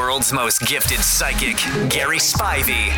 World's most gifted psychic, Gary Spivey.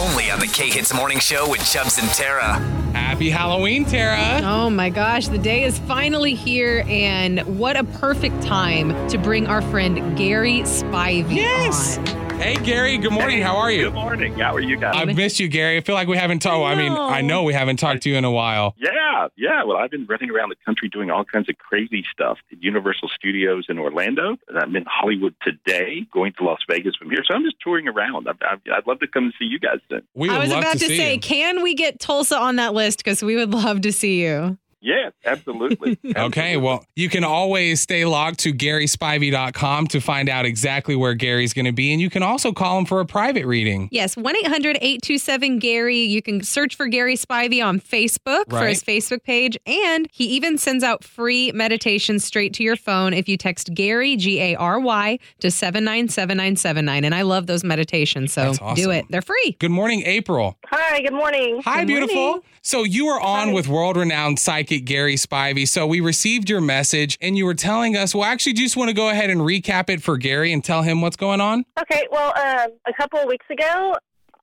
Only on the K Hits Morning Show with Chubbs and Tara. Happy Halloween, Tara. Oh my gosh, the day is finally here, and what a perfect time to bring our friend Gary Spivey Yes. on. Hey, Gary. Good morning. How are you? Good morning. How are you guys? I've missed you, Gary. I feel like we haven't talked. I mean, I know we haven't talked to you in a while. yeah, yeah. Well, I've been running around the country doing all kinds of crazy stuff at Universal Studios in Orlando. And I'm in Hollywood today, going to Las Vegas from here. So I'm just touring around. I'd, I'd, I'd love to come and see you guys then. We would I was love about to, to, say, you. can we get Tulsa on that list? Because we would love to see you. Yes, absolutely. Okay, well, you can always stay logged to GarySpivey.com to find out exactly where Gary's going to be. And you can also call him for a private reading. Yes, 1 800 827 Gary. You can search for Gary Spivey on Facebook for his Facebook page. And he even sends out free meditations straight to your phone if you text Gary, G A R Y, to 797979. And I love those meditations. So awesome. do it. They're free. Good morning, April. Hi, good morning. Hi, Good beautiful. morning. So you are on with world renowned psychic Gary Spivey. So we received your message and you were telling us, well, actually, do you just want to go ahead and recap it for Gary and tell him what's going on? Okay, well, um, a couple of weeks ago,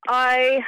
I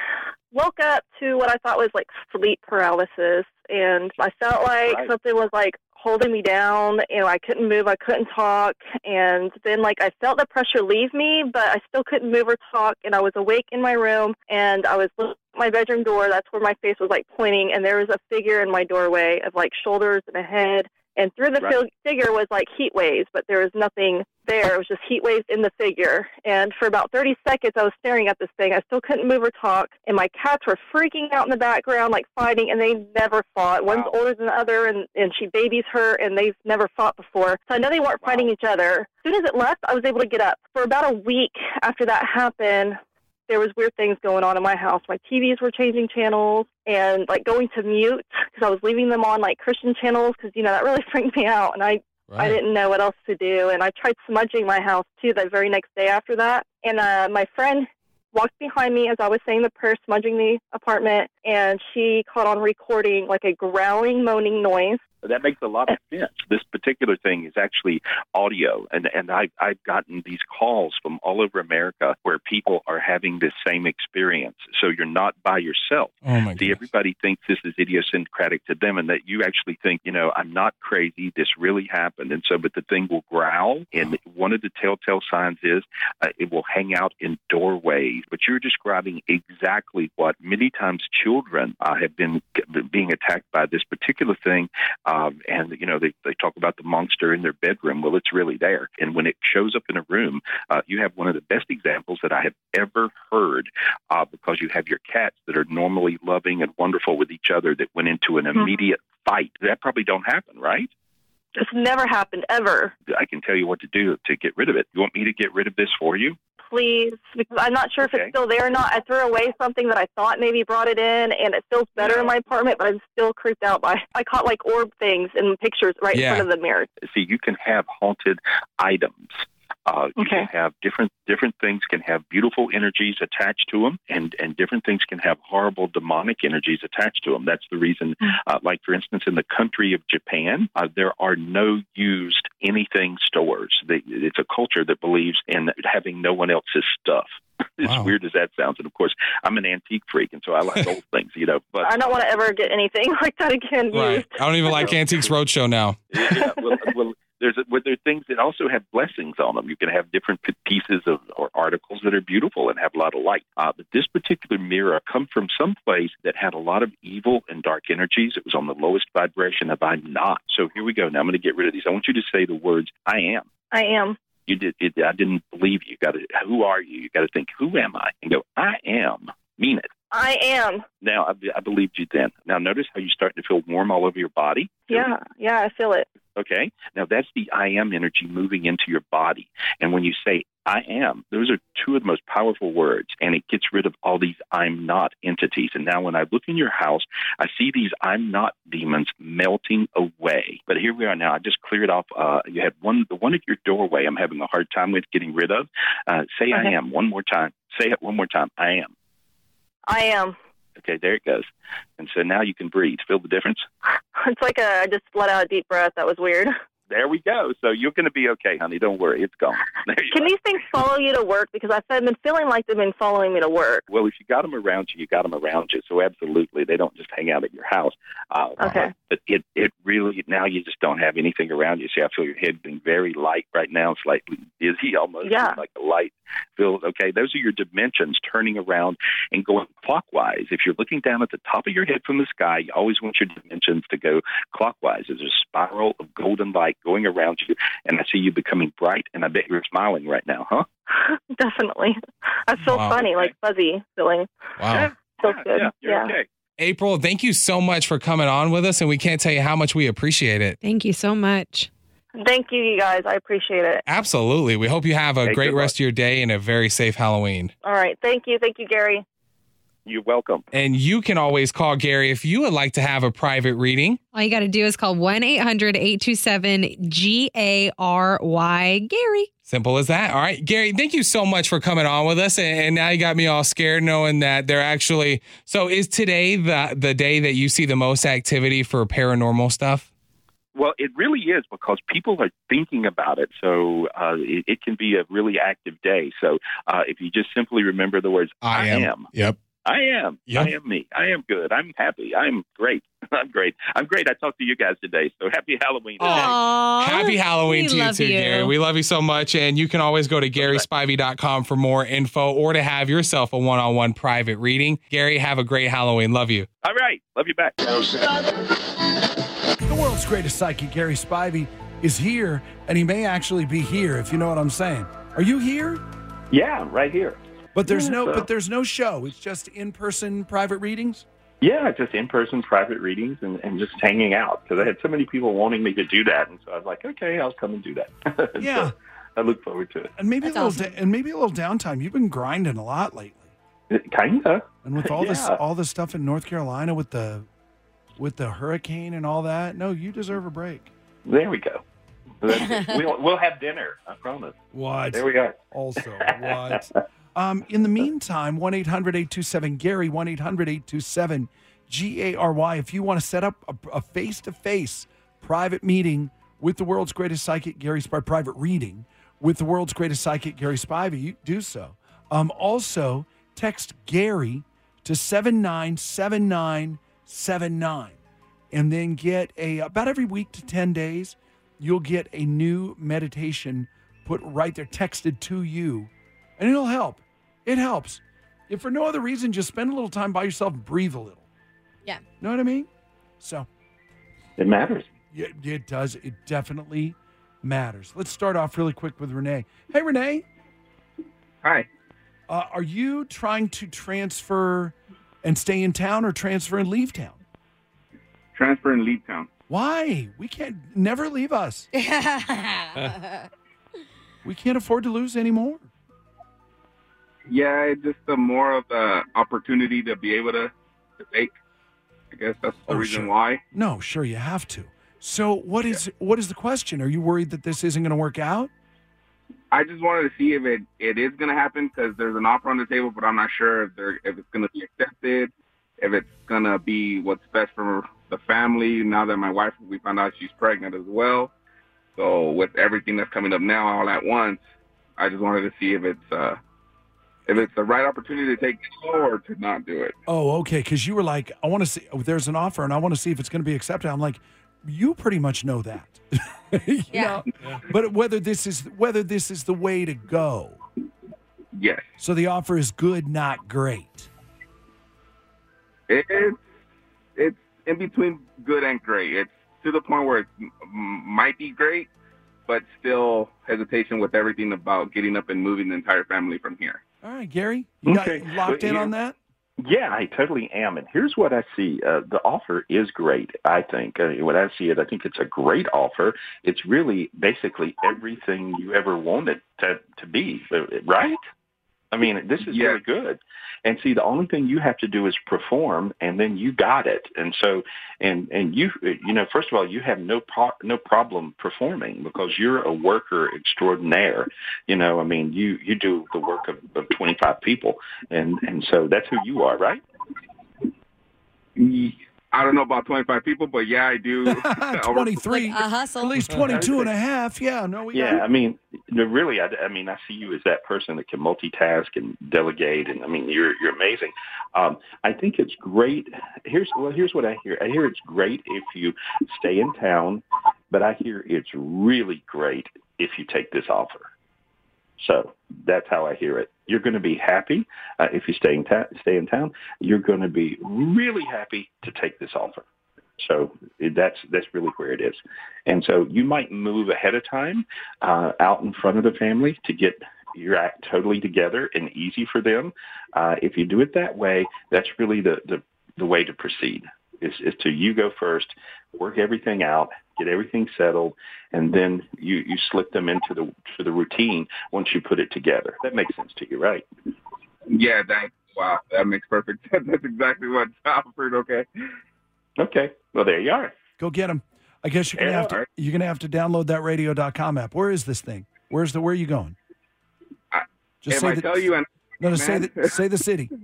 woke up to what I thought was like sleep paralysis, and I felt like Right. something was like holding me down, You know, I couldn't move, I couldn't talk, and then like I felt the pressure leave me, but I still couldn't move or talk, and I was awake in my room, and I was looking at my bedroom door. That's where my face was like pointing, and there was a figure in my doorway of like shoulders and a head. And through the Right. figure was like heat waves, but there was nothing there. It was just heat waves in the figure. And for about 30 seconds, I was staring at this thing. I still couldn't move or talk. And my cats were freaking out in the background, like fighting, and they never fought. One's older than the other, and, and she babies her, and they've never fought before. So I know they weren't Wow. fighting each other. As soon as it left, I was able to get up. For about a week after that happened, there was weird things going on in my house. My TVs were changing channels and like going to mute because I was leaving them on like Christian channels because you know that really freaked me out and I I didn't know what else to do, and I tried smudging my house too the very next day after that. And uh, my friend walked behind me as I was saying the prayer, smudging the apartment, and she caught on recording like a growling, moaning noise. That makes a lot of sense. This particular thing is actually audio, and and I I've gotten these calls from all over America where people are having this same experience. So you're not by yourself. Oh, my See, everybody thinks this is idiosyncratic to them, and that you actually think, you know, I'm not crazy. This really happened, and so, but the thing will growl, and one of the telltale signs is uh, it will hang out in doorways. But you're describing exactly what many times children uh, have been being attacked by this particular thing, um, and you know, they they talk about the monster in their bedroom. Well, it's really there, and when it shows up in a room, uh, you have one of the best examples that I have ever heard uh, because you have your cats that are normally loving and wonderful with each other that went into an immediate fight. That probably don't happen, right? This never happened ever. I can tell you what to do to get rid of it. You want me to get rid of this for you? Please, because I'm not sure if it's still there or not. I threw away something that I thought maybe brought it in, and it feels better in my apartment, but I'm still creeped out by. I caught like orb things in pictures right Yeah. in front of the mirror. See, you can have haunted items. Uh, you Okay. can have different different things can have beautiful energies attached to them, and and different things can have horrible demonic energies attached to them. That's the reason. Uh, like for instance, in the country of Japan, uh, there are no used anything stores. They, it's a culture that believes in having no one else's stuff. as Wow. weird as that sounds, and of course, I'm an antique freak, and so I like old things, you know. But I don't want to ever get anything like that again Right. I don't even like Antiques Roadshow now. yeah, well, well, there's well, there are things that also have blessings on them. You can have different pieces of or articles that are beautiful and have a lot of light. Uh, but this particular mirror come from some place that had a lot of evil and dark energies. It was on the lowest vibration of I'm not. So here we go. Now I'm going to get rid of these. I want you to say the words I am. I am. You did. It, I didn't believe you. Got to. Who are you? You got to think. Who am I? And go. I am. Mean it. I am. Now I, I believed you then. Now notice how you're starting to feel warm all over your body. Feel Yeah, yeah, I feel it. Okay. Now that's the I am energy moving into your body. And when you say I am, those are two of the most powerful words. And it gets rid of all these I'm not entities. And now when I look in your house, I see these I'm not demons melting away. But here we are now. I just cleared off. Uh, you had one, the one at your doorway I'm having a hard time with getting rid of. Uh, say I am one more time. Say it one more time. I am. I am. Okay, there it goes. And so now you can breathe. Feel the difference? It's like a, I just let out a deep breath. That was weird. There we go. So you're going to be okay, honey. Don't worry. It's gone. Can these things follow you to work? Because I've been feeling like they've been following me to work. Well, if you got them around you, you got them around you. So absolutely, they don't just hang out at your house. Uh, Okay. But it it really now you just don't have anything around you. See, I feel your head being very light right now, slightly dizzy, almost Yeah. like a light feels. Okay, those are your dimensions turning around and going clockwise. If you're looking down at the top of your head from the sky, you always want your dimensions to go clockwise. There's a spiral of golden light going around you, and I see you becoming bright. And I bet you're smiling right now, huh? Definitely. That's so Wow. funny, like fuzzy feeling. Wow. Feels yeah, good. Yeah, you're Yeah. okay. April, thank you so much for coming on with us. And we can't tell you how much we appreciate it. Thank you so much. Thank you, you guys. I appreciate it. Absolutely. We hope you have a Hey, great good luck. rest of your day and a very safe Halloween. All right. Thank you. Thank you, Gary. You're welcome. And you can always call Gary if you would like to have a private reading. All you got to do is call 1 800 827 G A R Y Gary. Simple as that. All right. Gary, thank you so much for coming on with us. And, and now you got me all scared knowing that they're actually. So is today the, the day that you see the most activity for paranormal stuff? Well, it really is because people are thinking about it. So uh, it, it can be a really active day. So uh, if you just simply remember the words, I, am. Yep. I am. Yep. I am me. I am good. I'm happy. I'm great. I'm great. I'm great. I talked to you guys today. So happy Halloween. today. Aw, Happy Halloween we to you love too, Gary. We love you so much. And you can always go to GarySpivey.com for more info or to have yourself a one on one private reading. Gary, have a great Halloween. Love you. All right. Love you back. The world's greatest psychic, Gary Spivey, is here, and he may actually be here, if you know what I'm saying. Are you here? Yeah, right here. But there's Yeah, no, so- but there's no show. It's just in-person private readings. Yeah, just in person private readings and, and just hanging out because I had so many people wanting me to do that. And so I was like, okay, I'll come and do that. And Yeah. so I look forward to it. And maybe That's a little, awesome. da- and maybe a little downtime. You've been grinding a lot lately, eh, Kind of. and with all this, all this stuff in North Carolina with the, with the hurricane and all that. No, you deserve a break. There we go. We'll, we'll have dinner. I promise. What? There we go. Also, what? Um, in the meantime, 1 800 827 Gary, 1 800 827 G A R Y. If you want to set up a face to face private meeting with the world's greatest psychic, Gary Spivey, private reading with the world's greatest psychic, Gary Spivey, you do so. Um, also, text Gary to 797979 and then get a, about every week to 10 days, you'll get a new meditation put right there, texted to you, and it'll help. It helps. If for no other reason, just spend a little time by yourself and breathe a little. Yeah. Know what I mean? So It matters. yeah, it does. It definitely matters. Let's start off really quick with Renee. Hey, Renee, Hi. uh, are you trying to transfer and stay in town or transfer and leave town? Transfer and leave town. Why? We can't never leave us. We can't afford to lose anymore. Yeah, it's just a more of the opportunity to be able to, to take. I guess that's the Oh, reason sure. why. No, sure you have to. So what is what is the question? Are you worried that this isn't going to work out? I just wanted to see if it, it is going to happen because there's an offer on the table, but I'm not sure if they're if it's going to be accepted, if it's going to be what's best for the family. Now that my wife, we found out she's pregnant as well. So with everything that's coming up now all at once, I just wanted to see if it's uh, if it's the right opportunity to take it or to not do it. Oh, okay. Because you were like, I want to see. oh, There's an offer, and I want to see if it's going to be accepted. I'm like, you pretty much know that. You Yeah. know? But whether this is whether this is the way to go. Yes. So the offer is good, not great. It's it's in between good and great. It's to the point where it might be great, but still hesitation with everything about getting up and moving the entire family from here. All right, Gary, you Okay. got locked in on that? Yeah, I totally am. And here's what I see. Uh, the offer is great, I think. Uh, when I see it, I think it's a great offer. It's really basically everything you ever wanted to, to be, uh, right? I mean, this is Yeah. really good. And see, the only thing you have to do is perform, and then you got it. And so, and and you, you know, first of all, you have no pro- no problem performing because you're a worker extraordinaire. You know, I mean, you you do the work of, of 25 people, and and so that's who you are, right? I don't know about 25 people, but yeah, I do. Over- 23. Like a hustle. At least 22 and a half. Yeah, no, we Yeah, got I mean, no, really, I, I mean, I see you as that person that can multitask and delegate, and I mean, you're you're amazing. Um, I think it's great. Here's well, here's what I hear. I hear it's great if you stay in town, but I hear it's really great if you take this offer. So that's how I hear it. You're going to be happy uh, if you stay in ta- stay in town. You're going to be really happy to take this offer. So that's that's really where it is. And so you might move ahead of time uh, out in front of the family to get your act totally together and easy for them. Uh, if you do it that way, that's really the, the, the way to proceed. Is, is to you go first, work everything out, get everything settled, and then you, you slip them into the to the routine once you put it together. That makes sense to you, right? yeah, that wow, that makes perfect sense. That's exactly what I offered. Okay. Okay. Well, there you are. Go get them. I guess you're gonna Yeah, have to all right. you're gonna have to download that radio.com app. Where is this thing? Where's the where are you going? I- Just if say I the, tell you, and no, no, say the say the city.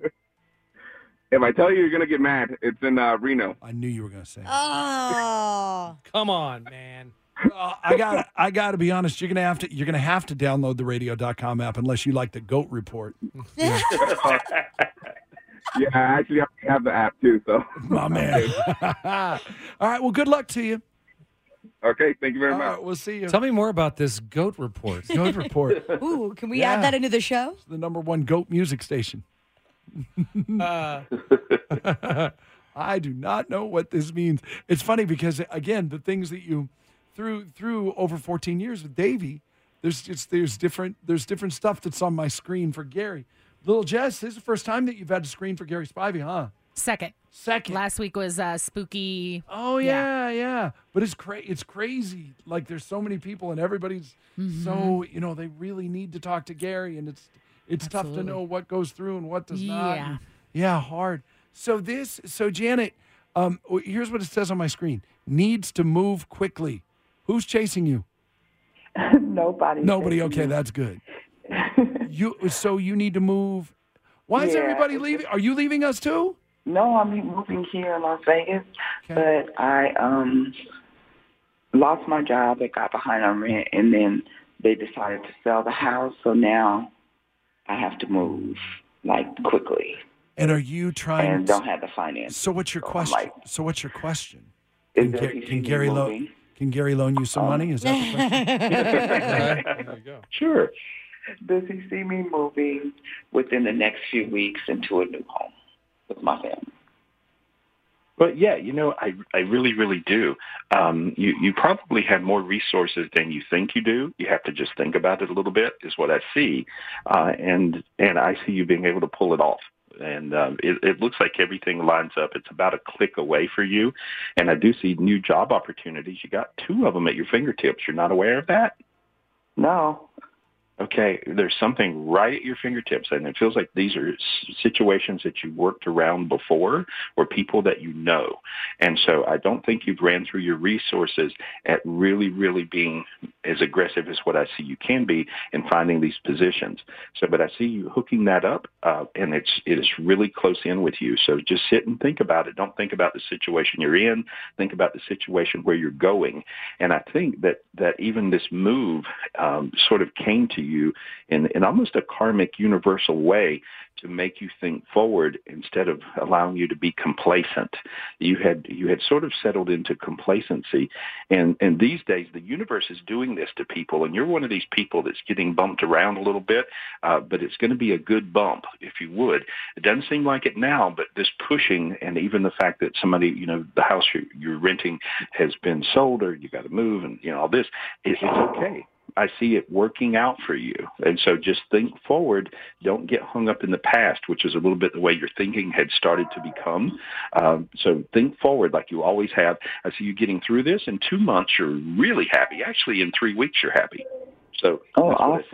if I tell you, you're gonna get mad. It's in uh, Reno. I knew you were gonna say. it. Oh. Come on, man. Uh, I got I got to be honest. You're gonna have to you're gonna have to download the radio.com app unless you like the goat report. Yeah, I actually have the app too. So My man. All right. Well, good luck to you. okay, thank you very All much. right. We'll see you. Tell me more about this goat report. Goat report. Ooh, can we Yeah. add that into the show? the number one goat music station. Uh, I do not know what this means. It's funny because again, the things that you through through over 14 years with Davey, there's just there's different there's different stuff that's on my screen for Gary. Little Jess, this is the first time that you've had a screen for Gary Spivey, huh? Second. Second. Last week was uh, spooky. Oh yeah, yeah. But it's cra- it's crazy. Like there's so many people and everybody's Mm-hmm. so you know they really need to talk to Gary and it's it's tough to know what goes through and what does not. Yeah. yeah, hard. So this so Janet, um here's what it says on my screen. Needs to move quickly. Who's chasing you? Nobody. Nobody. Okay, no. that's good. You so you need to move. Why is everybody leaving? Are you leaving us too? No, I'm moving here in Las Vegas, Okay. but I um lost my job. I got behind on rent, and then they decided to sell the house. So now I have to move like quickly, And are you trying? and don't have the finance. So what's your So question? like- so what's your question? Can, there Ga- can Gary loan? Can Gary loan you some Um, money? Is that the question? there you go. Sure. Does he see me moving within the next few weeks into a new home with my family? But yeah, you know, I I really really do. Um, you you probably have more resources than you think you do. You have to just think about it a little bit, is what I see, uh, and and I see you being able to pull it off. And um, it, it looks like everything lines up. It's about a click away for you, and I do see new job opportunities. You got two of them at your fingertips. You're not aware of that? No. Okay, there's something right at your fingertips, and it feels like these are situations that you worked around before or people that you know. And so I don't think you've ran through your resources at really, really being as aggressive as what I see you can be in finding these positions. So, but I see you hooking that up, uh, and it's it is really close in with you. So just sit and think about it. Don't think about the situation you're in. Think about the situation where you're going. And I think that that even this move um, sort of came to you you in, in almost a karmic universal way to make you think forward instead of allowing you to be complacent. You had you had sort of settled into complacency, and and these days the universe is doing this to people, and you're one of these people that's getting bumped around a little bit, uh, but it's going to be a good bump if you would. It doesn't seem like it now, but this pushing and even the fact that somebody you know the house you're, you're renting has been sold or you got to move and you know all this, it, it's okay. I see it working out for you. And so just think forward. Don't get hung up in the past, which is a little bit the way your thinking had started to become. Um, so think forward like you always have. I see you getting through this. In two months, you're really happy. Actually, in three weeks, you're happy. So Oh, that's what I awesome.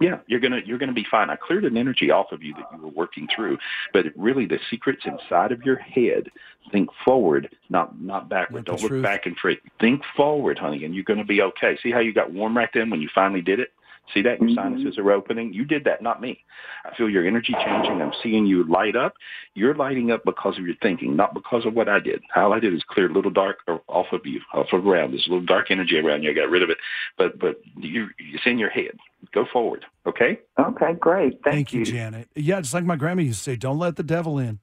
Yeah, you're gonna you're gonna be fine. I cleared an energy off of you that you were working through, but really the secrets inside of your head. Think forward, not not backward. Don't look truth. back and forth. Think forward, honey, and you're gonna be okay. See how you got warm right then when you finally did it. See that your mm-hmm. sinuses are opening. You did that, not me. I feel your energy changing. I'm seeing you light up. You're lighting up because of your thinking, not because of what I did. All I did is clear a little dark off of you, off of around. There's a little dark energy around you. I got rid of it, but but you it's in your head. Go forward, okay? Okay, great. Thank, Thank you, Janet. Yeah, it's like my grandma used to say, "Don't let the devil in."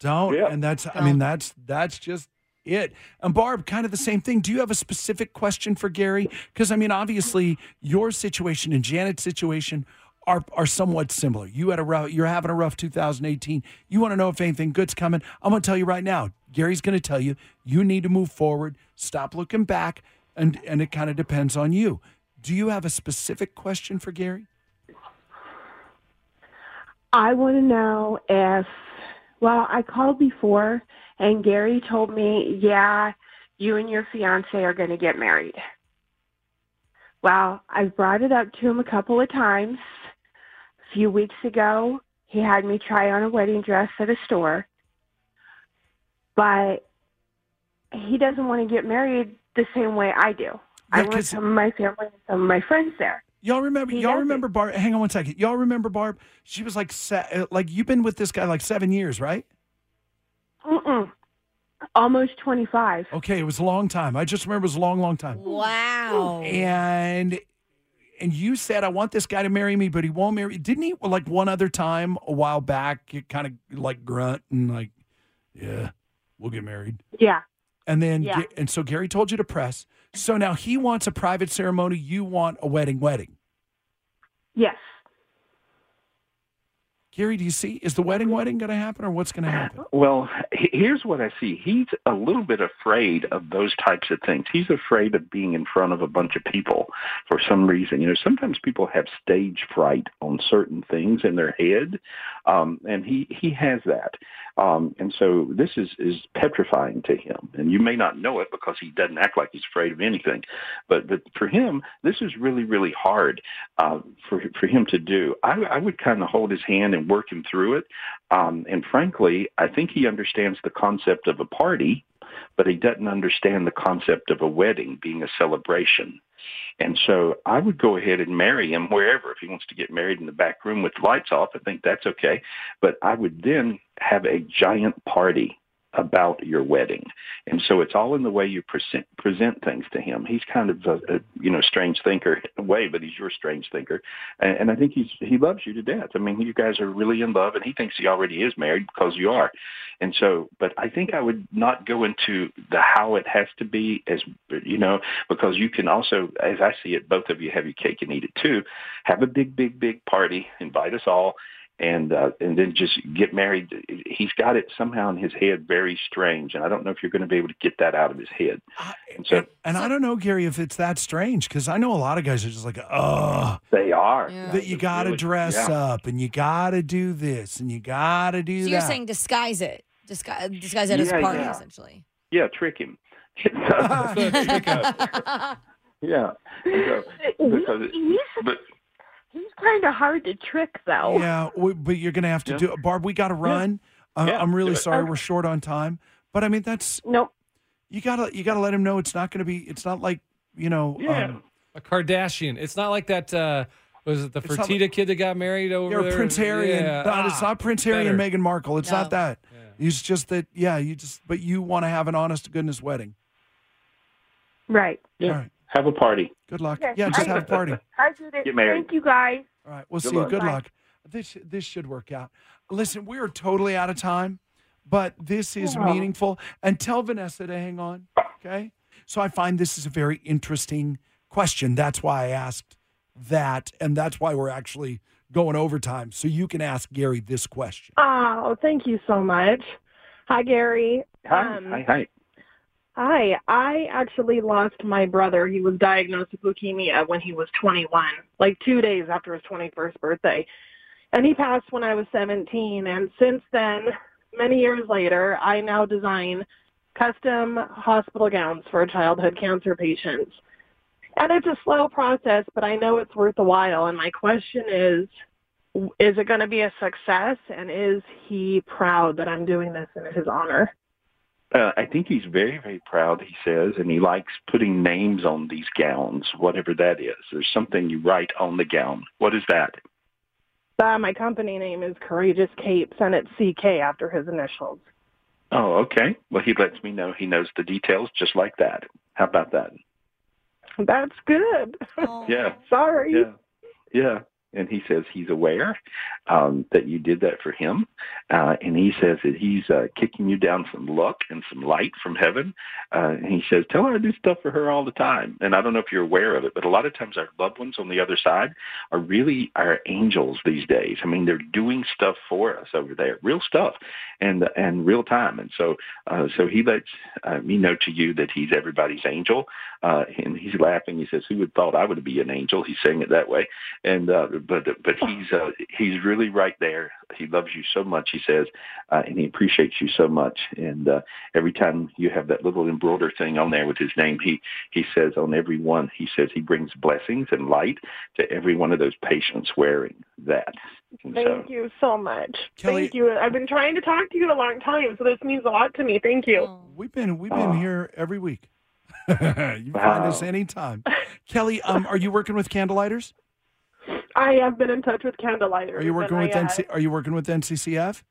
Don't. Yeah. And that's. I mean, that's that's just it. And Barb, kind of the same thing. Do you have a specific question for Gary? Because I mean, obviously, your situation and Janet's situation are are somewhat similar. You had a rough. You're having a rough 2018. You want to know if anything good's coming. I'm going to tell you right now. Gary's going to tell you you need to move forward. Stop looking back, and and it kind of depends on you. Do you have a specific question for Gary? I want to know if, well, I called before and Gary told me, yeah, you and your fiance are going to get married. Well, I've brought it up to him a couple of times. A few weeks ago, he had me try on a wedding dress at a store. But he doesn't want to get married the same way I do. I Yeah, want 'cause- some of my family and some of my friends there. Y'all remember? He y'all remember Barb? Hang on one second. Y'all remember Barb? She was like, se- like you've been with this guy like seven years, right? Mm-mm. Almost 25. Okay, it was a long time. I just remember it was a long, long time. Wow. And and you said I want this guy to marry me, but he won't marry. Didn't he? Like one other time a while back, you kind of like grunt and like, yeah, we'll get married. Yeah. And then Yeah. And so Gary told you to press. So now he wants a private ceremony. You want a wedding, wedding. Yes. Gary, do you see? Is the wedding wedding going to happen, or what's going to happen? Well, here's what I see. He's a little bit afraid of those types of things. He's afraid of being in front of a bunch of people for some reason. You know, sometimes people have stage fright on certain things in their head, um, and he he has that. Um, and so this is is petrifying to him. And you may not know it because he doesn't act like he's afraid of anything. But but for him, this is really really hard uh, for for him to do. I, I would kind of hold his hand and work him through it. Um, and frankly, I think he understands the concept of a party, but he doesn't understand the concept of a wedding being a celebration. And so I would go ahead and marry him wherever. If he wants to get married in the back room with the lights off, I think that's okay. But I would then have a giant party about your wedding. And so it's all in the way you present, present things to him. He's kind of a, a you know strange thinker in a way, but he's your strange thinker. And, and I think he's he loves you to death. I mean, you guys are really in love, and he thinks he already is married because you are. And so, but I think I would not go into the how it has to be as you know because you can also, as I see it, both of you have your cake and eat it too. Have a big, big, big party. Invite us all and uh, and then just get married. He's got it somehow in his head very strange, and I don't know if you're going to be able to get that out of his head. And so And I don't know, Gary, if it's that strange because I know a lot of guys are just like, oh, they are that you got to Really, dress yeah. up and you got to do this and you got to do So that. you're saying disguise it, disguise, disguise it as a party, yeah. essentially. Yeah, trick him. yeah. So, because but he's kind of hard to trick, though. yeah, we, but you're going to have to Yeah. do it. Barb, we got to run. Uh, Yeah, I'm really sorry Okay. we're short on time, but I mean that's Nope. you gotta you gotta let him know it's not going to be. It's not like you know. Yeah. Um, A Kardashian. It's not like that. Uh, was it the It's not Fertitta kid that got married over You're there? Prince Harry and Yeah. no, it's Ah, not Prince Harry and better. Meghan Markle. It's No. not that. It's just that yeah, you just but you want to have an honest to goodness wedding. Right. Yeah. All right. Have a party. Good luck. Okay. Yeah, just have a party. I did it. Get married. Thank you, guys. All right, we'll Good see you. Good Bye. luck. This this should work out. Listen, we are totally out of time, but this is Yeah. meaningful. And tell Vanessa to hang on. Okay. So I find this is a very interesting question. That's why I asked that, and that's why we're actually going overtime. So you can ask Gary this question. Oh, thank you so much. Hi, Gary. Hi. Um, hi. Hi. Hi. I actually lost my brother. He was diagnosed with leukemia when he was 21, like two days after his 21st birthday. And he passed when I was 17. And since then, many years later, I now design custom hospital gowns for childhood cancer patients. And it's a slow process, but I know it's worth a while. And my question is, is it going to be a success? And is he proud that I'm doing this in his honor? Uh, I think he's very, very proud, he says, and he likes putting names on these gowns, whatever that is. There's something you write on the gown. What is that? Uh, my company name is Courageous Capes, and it's CK after his initials. Oh, okay. Well, he lets me know he knows the details just like that. How about that? That's good. Yeah. Sorry. Yeah. Yeah. And he says he's aware um, that you did that for him. Uh, and he says that he's uh, kicking you down some luck and some light from heaven. Uh, and he says, tell her I do stuff for her all the time. And I don't know if you're aware of it, but a lot of times our loved ones on the other side are really our angels these days. I mean, they're doing stuff for us over there, real stuff and, and real time. And so, uh, so he lets uh, me know to you that he's everybody's angel. Uh, and he's laughing. He says, who would thought I would be an angel? He's saying it that way. And, uh, but, but he's, uh, he's really right there. He loves you so much, he says, uh, and he appreciates you so much. And, uh, every time you have that little embroider thing on there with his name, he, he says on every one, he says he brings blessings and light to every one of those patients wearing that. And so, Thank you so much. Kelly- Thank you. I've been trying to talk to you a long time, so this means a lot to me. Thank you. We've been we've been Oh. here every week. you can find us anytime. Kelly, um, are you working with Candlelighters? I have been in touch with Candlelighters. Are you working with I, NC, Are you working with NCCF?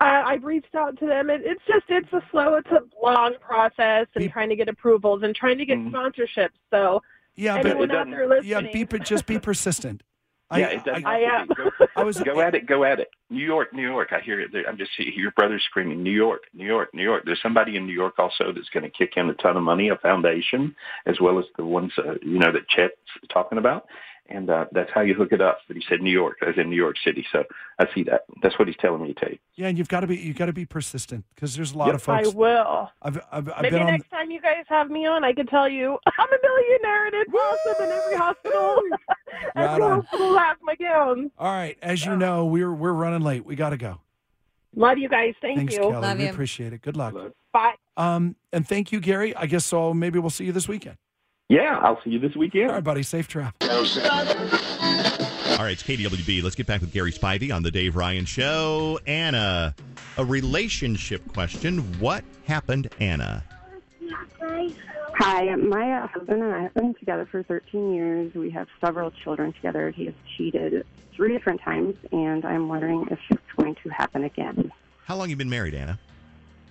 I, I've reached out to them. It, it's just it's a slow, it's a long process, and trying to get approvals and trying to get sponsorships. So Yeah, anyone but out there listening, yeah, be but just be persistent. yeah, it doesn't I have am. to be. Go, I was go at it. Go at it. New York, New York. I hear it. I'm just your brother screaming. New York, New York, New York. There's somebody in New York also that's going to kick in a ton of money, a foundation, as well as the ones uh, you know that Chet's talking about. And uh, that's how you hook it up. But he said New York, as in New York City. So I see that. That's what he's telling me to tell you. Yeah, and you've got to be you've got to be persistent because there's a lot Yep. of folks. I will. I've I've, I've Maybe been on. next time you guys have me on, I can tell you I'm a millionaire and it's awesome in every hospital. Right every on. hospital has my gown. All right, as you know, we're we're running late. We got to go. Love you guys. Thank Thanks, you. Kelly. we appreciate it. Good luck. Bye. Um, and thank you, Gary. I guess so. Maybe we'll see you this weekend. Yeah, I'll see you this weekend. All right, buddy. Safe trip. All right, it's KDWB. Let's get back with Gary Spivey on the Dave Ryan Show. Anna, a relationship question. What happened, Anna? Hi, my uh, husband and I have been together for 13 years. We have several children together. He has cheated three different times, and I'm wondering if it's going to happen again. How long you been married, Anna?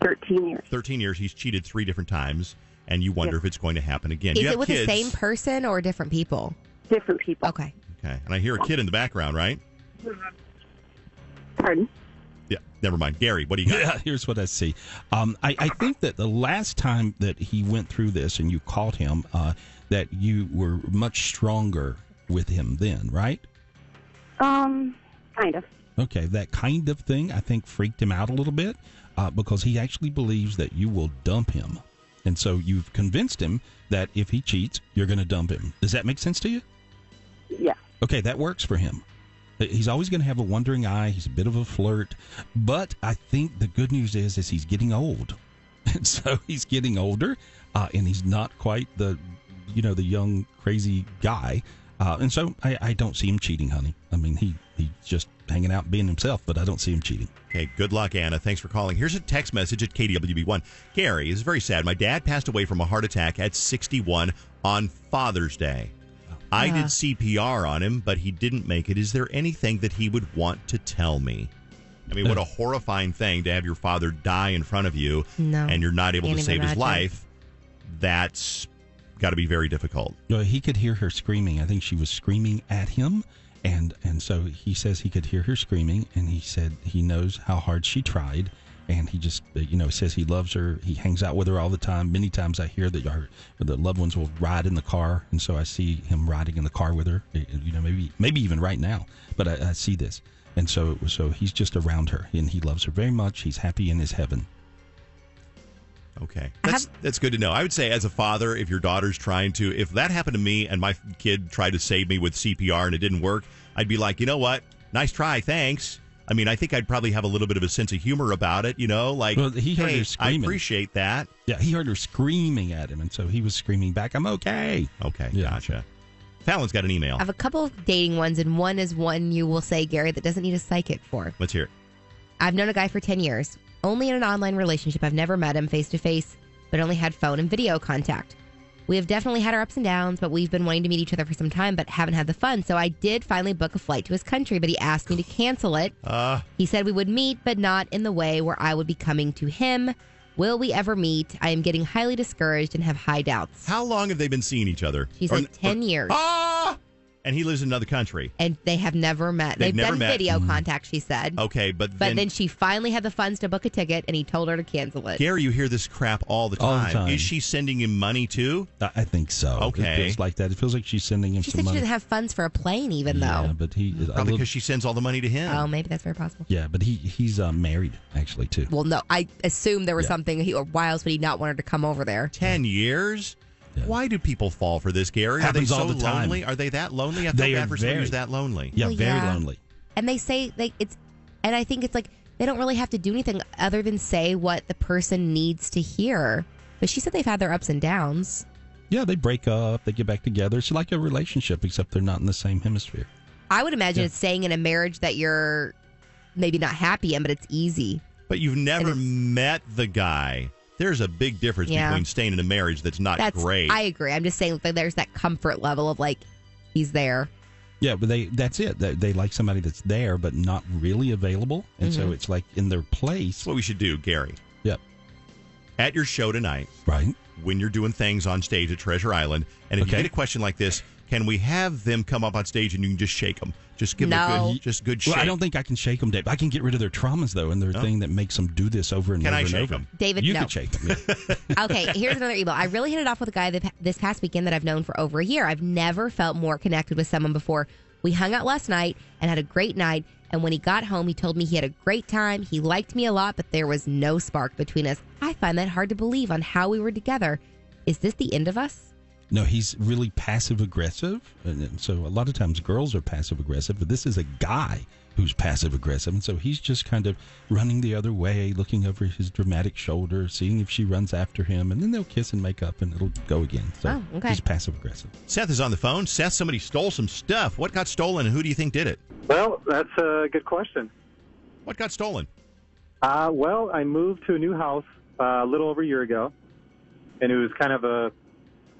13 years. 13 years. He's cheated three different times, and you wonder Yes. if it's going to happen again. Is you it have with kids. the same person or different people? Different people. Okay. Okay, and I hear a kid in the background, right? Pardon? Yeah, never mind. Gary, what do you got? Yeah, here's what I see. Um, I, I think that the last time that he went through this and you caught him, uh, that you were much stronger with him then, right? Um, kind of. Okay, that kind of thing I think freaked him out a little bit uh, because he actually believes that you will dump him. And so you've convinced him that if he cheats, you're going to dump him. Does that make sense to you? Yeah. Okay, that works for him. He's always going to have a wondering eye. He's a bit of a flirt, but I think the good news is is he's getting old, and so he's getting older, uh, and he's not quite the, you know, the young crazy guy, uh, and so I, I don't see him cheating, honey. I mean, he he's just hanging out being himself, but I don't see him cheating. Okay, good luck, Anna. Thanks for calling. Here's a text message at KWB1. Gary, is very sad. My dad passed away from a heart attack at 61 on Father's Day. I did Ah. CPR on him, but he didn't make it. Is there anything that he would want to tell me? I mean, what a horrifying thing to have your father die in front of you No. and you're not able Can't to even save his life. That's got to be very difficult. He could hear her screaming. I think she was screaming at him, and and so he says he could hear her screaming, and he said he knows how hard she tried, and he just you know says he loves her. He hangs out with her all the time. Many times I hear that her, the loved ones will ride in the car, and so I see him riding in the car with her. You know, maybe maybe even right now, but I, I see this, and so so he's just around her, and he loves her very much. He's happy in his heaven. Okay, that's that's good to know. I would say, as a father, if your daughter's trying to, if that happened to me and my kid tried to save me with CPR and it didn't work, I'd be like, you know what, nice try, thanks. I mean, I think I'd probably have a little bit of a sense of humor about it, you know, like, Well, he heard hey, her I appreciate that. Yeah, he heard her screaming at him, and so he was screaming back, "I'm okay." Okay, gotcha. Fallon's got an email. I have a couple of dating ones, and one is one you will say, Gary, that doesn't need a psychic for. Let's hear it. I've known a guy for 10 years, only in an online relationship. I've never met him face to face, but only had phone and video contact. We have definitely had our ups and downs, but we've been wanting to meet each other for some time, but haven't had the fun. So I did finally book a flight to his country, but he asked me to cancel it. Uh, He said we would meet, but not in the way where I would be coming to him. Will we ever meet? I am getting highly discouraged and have high doubts. how long have they been seeing each other? She Or- said 10 years. Ah! And he lives in another country. And they have never met. They've They've, never done met. video Mm. contact, she said. Okay, but But then, then, she finally had the funds to book a ticket, and he told her to cancel it. Gary, you hear this crap all the All the time. time. Is she sending him money too? I, I think so. Okay. it feels like that. It feels like she's sending him She some said she money. didn't have funds for a plane, even yeah, though. but he Probably little- because she sends all the money to him. Oh, maybe that's very possible. yeah, but he he's uh, married actually too. Well, no, I assume there was Yeah. something. He, or why else would he not want her to come over there? Ten years. Why do people fall for this, Gary? Happens Are they all so the time. lonely? Are they that lonely? I feel They bad are for very- who's that lonely. Yeah, Well, very yeah. lonely. And they say like it's, and I think it's like they don't really have to do anything other than say what the person needs to hear. But she said they've had their ups and downs. Yeah, they break up, they get back together. It's like a relationship, except they're not in the same hemisphere. I would imagine Yeah. it's saying in a marriage that you're maybe not happy in, but it's easy. But you've never met the guy. There's a big difference Yeah. between staying in a marriage that's not That's great. I agree. I'm just saying that there's that comfort level of like he's there. Yeah, but they that's it. They, they like somebody that's there but not really available, and so Mhm. it's like in their place. That's what we should do, Gary. Yep. At your show tonight, right? When you're doing things on stage at Treasure Island, and if you get a question like this, can we have them come up on stage and you can just shake them? Just give them a No. good, just good shake. Well, I don't think I can shake them, Dave. I can get rid of their traumas though, and their No. thing that makes them do this over and Can over I and shake over. 'em? David, you no. could shake them. Yeah. okay, here's another email. I really hit it off with a guy that, this past weekend that I've known for over a year. I've never felt more connected with someone before. We hung out last night and had a great night. And when he got home, he told me he had a great time. He liked me a lot, but there was no spark between us. I find that hard to believe on how we were together. Is this the end of us? No, he's really passive aggressive, and and so a lot of times girls are passive aggressive, but this is a guy who's passive aggressive, and so he's just kind of running the other way, looking over his dramatic shoulder, seeing if she runs after him, and then they'll kiss and make up, and it'll go again. So Oh, okay. he's passive aggressive. Seth is on the phone. Seth, somebody stole some stuff. What got stolen, and who do you think did it? Well, that's a good question. What got stolen? Uh, well, I moved to a new house uh, a little over a year ago, and it was kind of a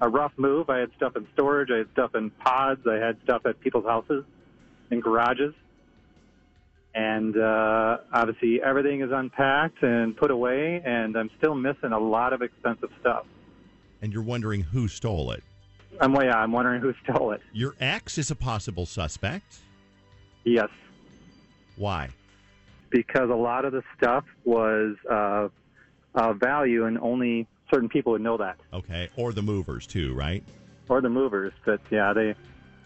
a rough move. I had stuff in storage, I had stuff in pods, I had stuff at people's houses and garages, and uh, obviously everything is unpacked and put away, and I'm still missing a lot of expensive stuff. And you're wondering who stole it. I'm yeah, I'm wondering who stole it. Your ex is a possible suspect. Yes. Why? because a lot of the stuff was uh, uh, value, and only certain people would know that, Okay, or the movers too, right? or the movers. But yeah, they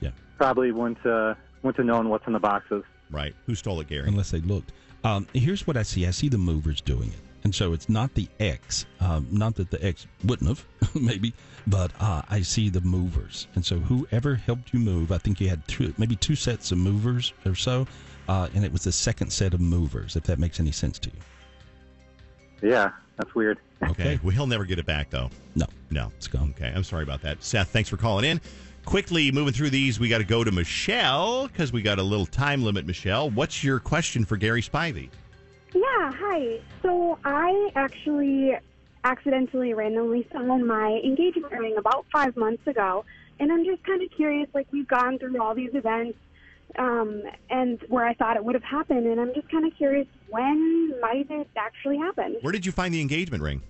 Yeah. probably wouldn't uh, wouldn't have known what's in the boxes. Right. Who stole it, Gary? Unless they looked. Um, here's what I see. I see the movers doing it. And so it's not the ex, um, not that the ex wouldn't have, maybe, but uh, I see the movers. And so whoever helped you move, I think you had two, maybe two sets of movers or so, uh, and it was the second set of movers, if that makes any sense to you. Yeah, that's weird. Okay. Well, he'll never get it back, though. No. No. It's gone. Okay. I'm sorry about that. Seth, thanks for calling in. Quickly moving through these, we got to go to Michelle because we got a little time limit. Michelle, what's your question for Gary Spivey? Yeah, hi. So I actually accidentally randomly found my engagement ring about five months ago, and I'm just kind of curious. Like we've gone through all these events, um, and where I thought it would have happened, and I'm just kind of curious when might it actually happen. Where did you find the engagement ring?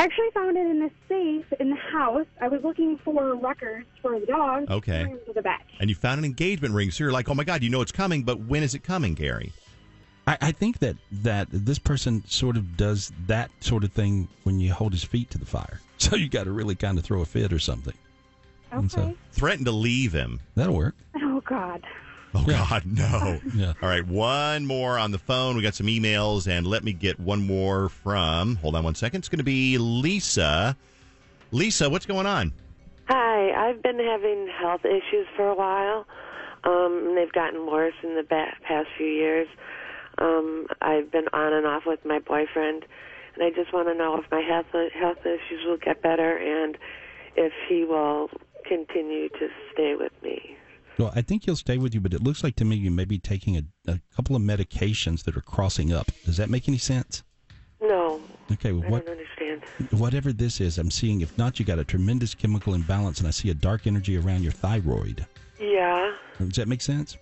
I actually found it in the safe in the house. I was looking for records for the dog. Okay. to bring To the vet. And you found an engagement ring, so you're like, oh my God, you know it's coming, but when is it coming, Gary? I, I think that that this person sort of does that sort of thing when you hold his feet to the fire. So you got to really kind of throw a fit or something. And so Threaten to leave him. that'll work. Oh God. Oh God, no. Yeah. All right, one more on the phone. We got some emails, and let me get one more from. Hold on one second. It's going to be Lisa. Lisa, what's going on? Hi, I've been having health issues for a while. Um, and they've gotten worse in the ba- past few years. Um, I've been on and off with my boyfriend, and I just want to know if my health health issues will get better and if he will continue to stay with me. Well, I think he'll stay with you, but it looks like to me you may be taking a, a couple of medications that are crossing up. Does that make any sense? No, Okay, well, I what, don't understand. whatever this is, I'm seeing. If not, you got a tremendous chemical imbalance, and I see a dark energy around your thyroid. Yeah, Does that make sense?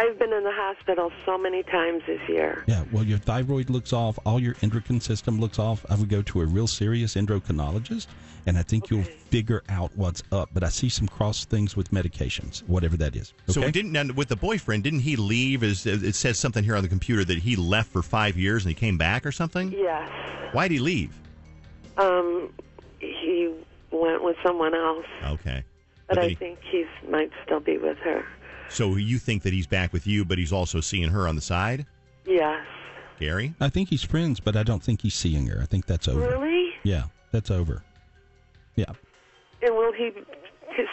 I've been in the hospital so many times this year. Yeah. Well, your thyroid looks off. All your endocrine system looks off. I would go to a real serious endocrinologist, and I think you'll figure out what's up. But I see some cross things with medications, whatever that is. So Okay? didn't and with the boyfriend? Didn't he leave? As it says something here on the computer that he left for five years and he came back or something. Yes. Why'd he leave? Um, he went with someone else, Okay. but then I he- think he might still be with her. So you think that he's back with you, but he's also seeing her on the side, Yes. Gary? I think he's friends, but I don't think he's seeing her. I think that's over. Really? Yeah, that's over. Yeah, And will he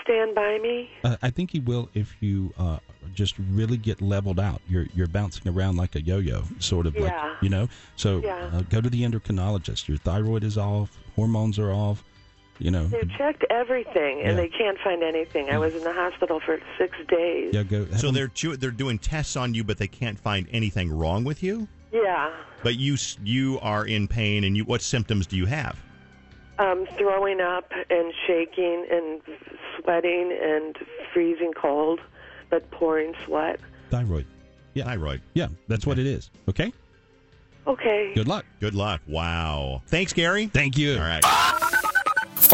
stand by me? I, I think he will if you uh, just really get leveled out. You're you're bouncing around like a yo-yo, sort of Yeah. like you know. So Yeah. uh, go to the endocrinologist. Your thyroid is off, hormones are off. You know, They've checked everything and Yeah. they can't find anything. I was in the hospital for six days. yeah, go. So they're chu- they're doing tests on you, but they can't find anything wrong with you. Yeah. But you you are in pain, and you what symptoms do you have? Um, throwing up and shaking and sweating and freezing cold, but pouring sweat. thyroid. Yeah, thyroid. Yeah, that's what it is. Okay. Okay. Good luck. Good luck. Wow. Thanks, Gary. Thank you. All right.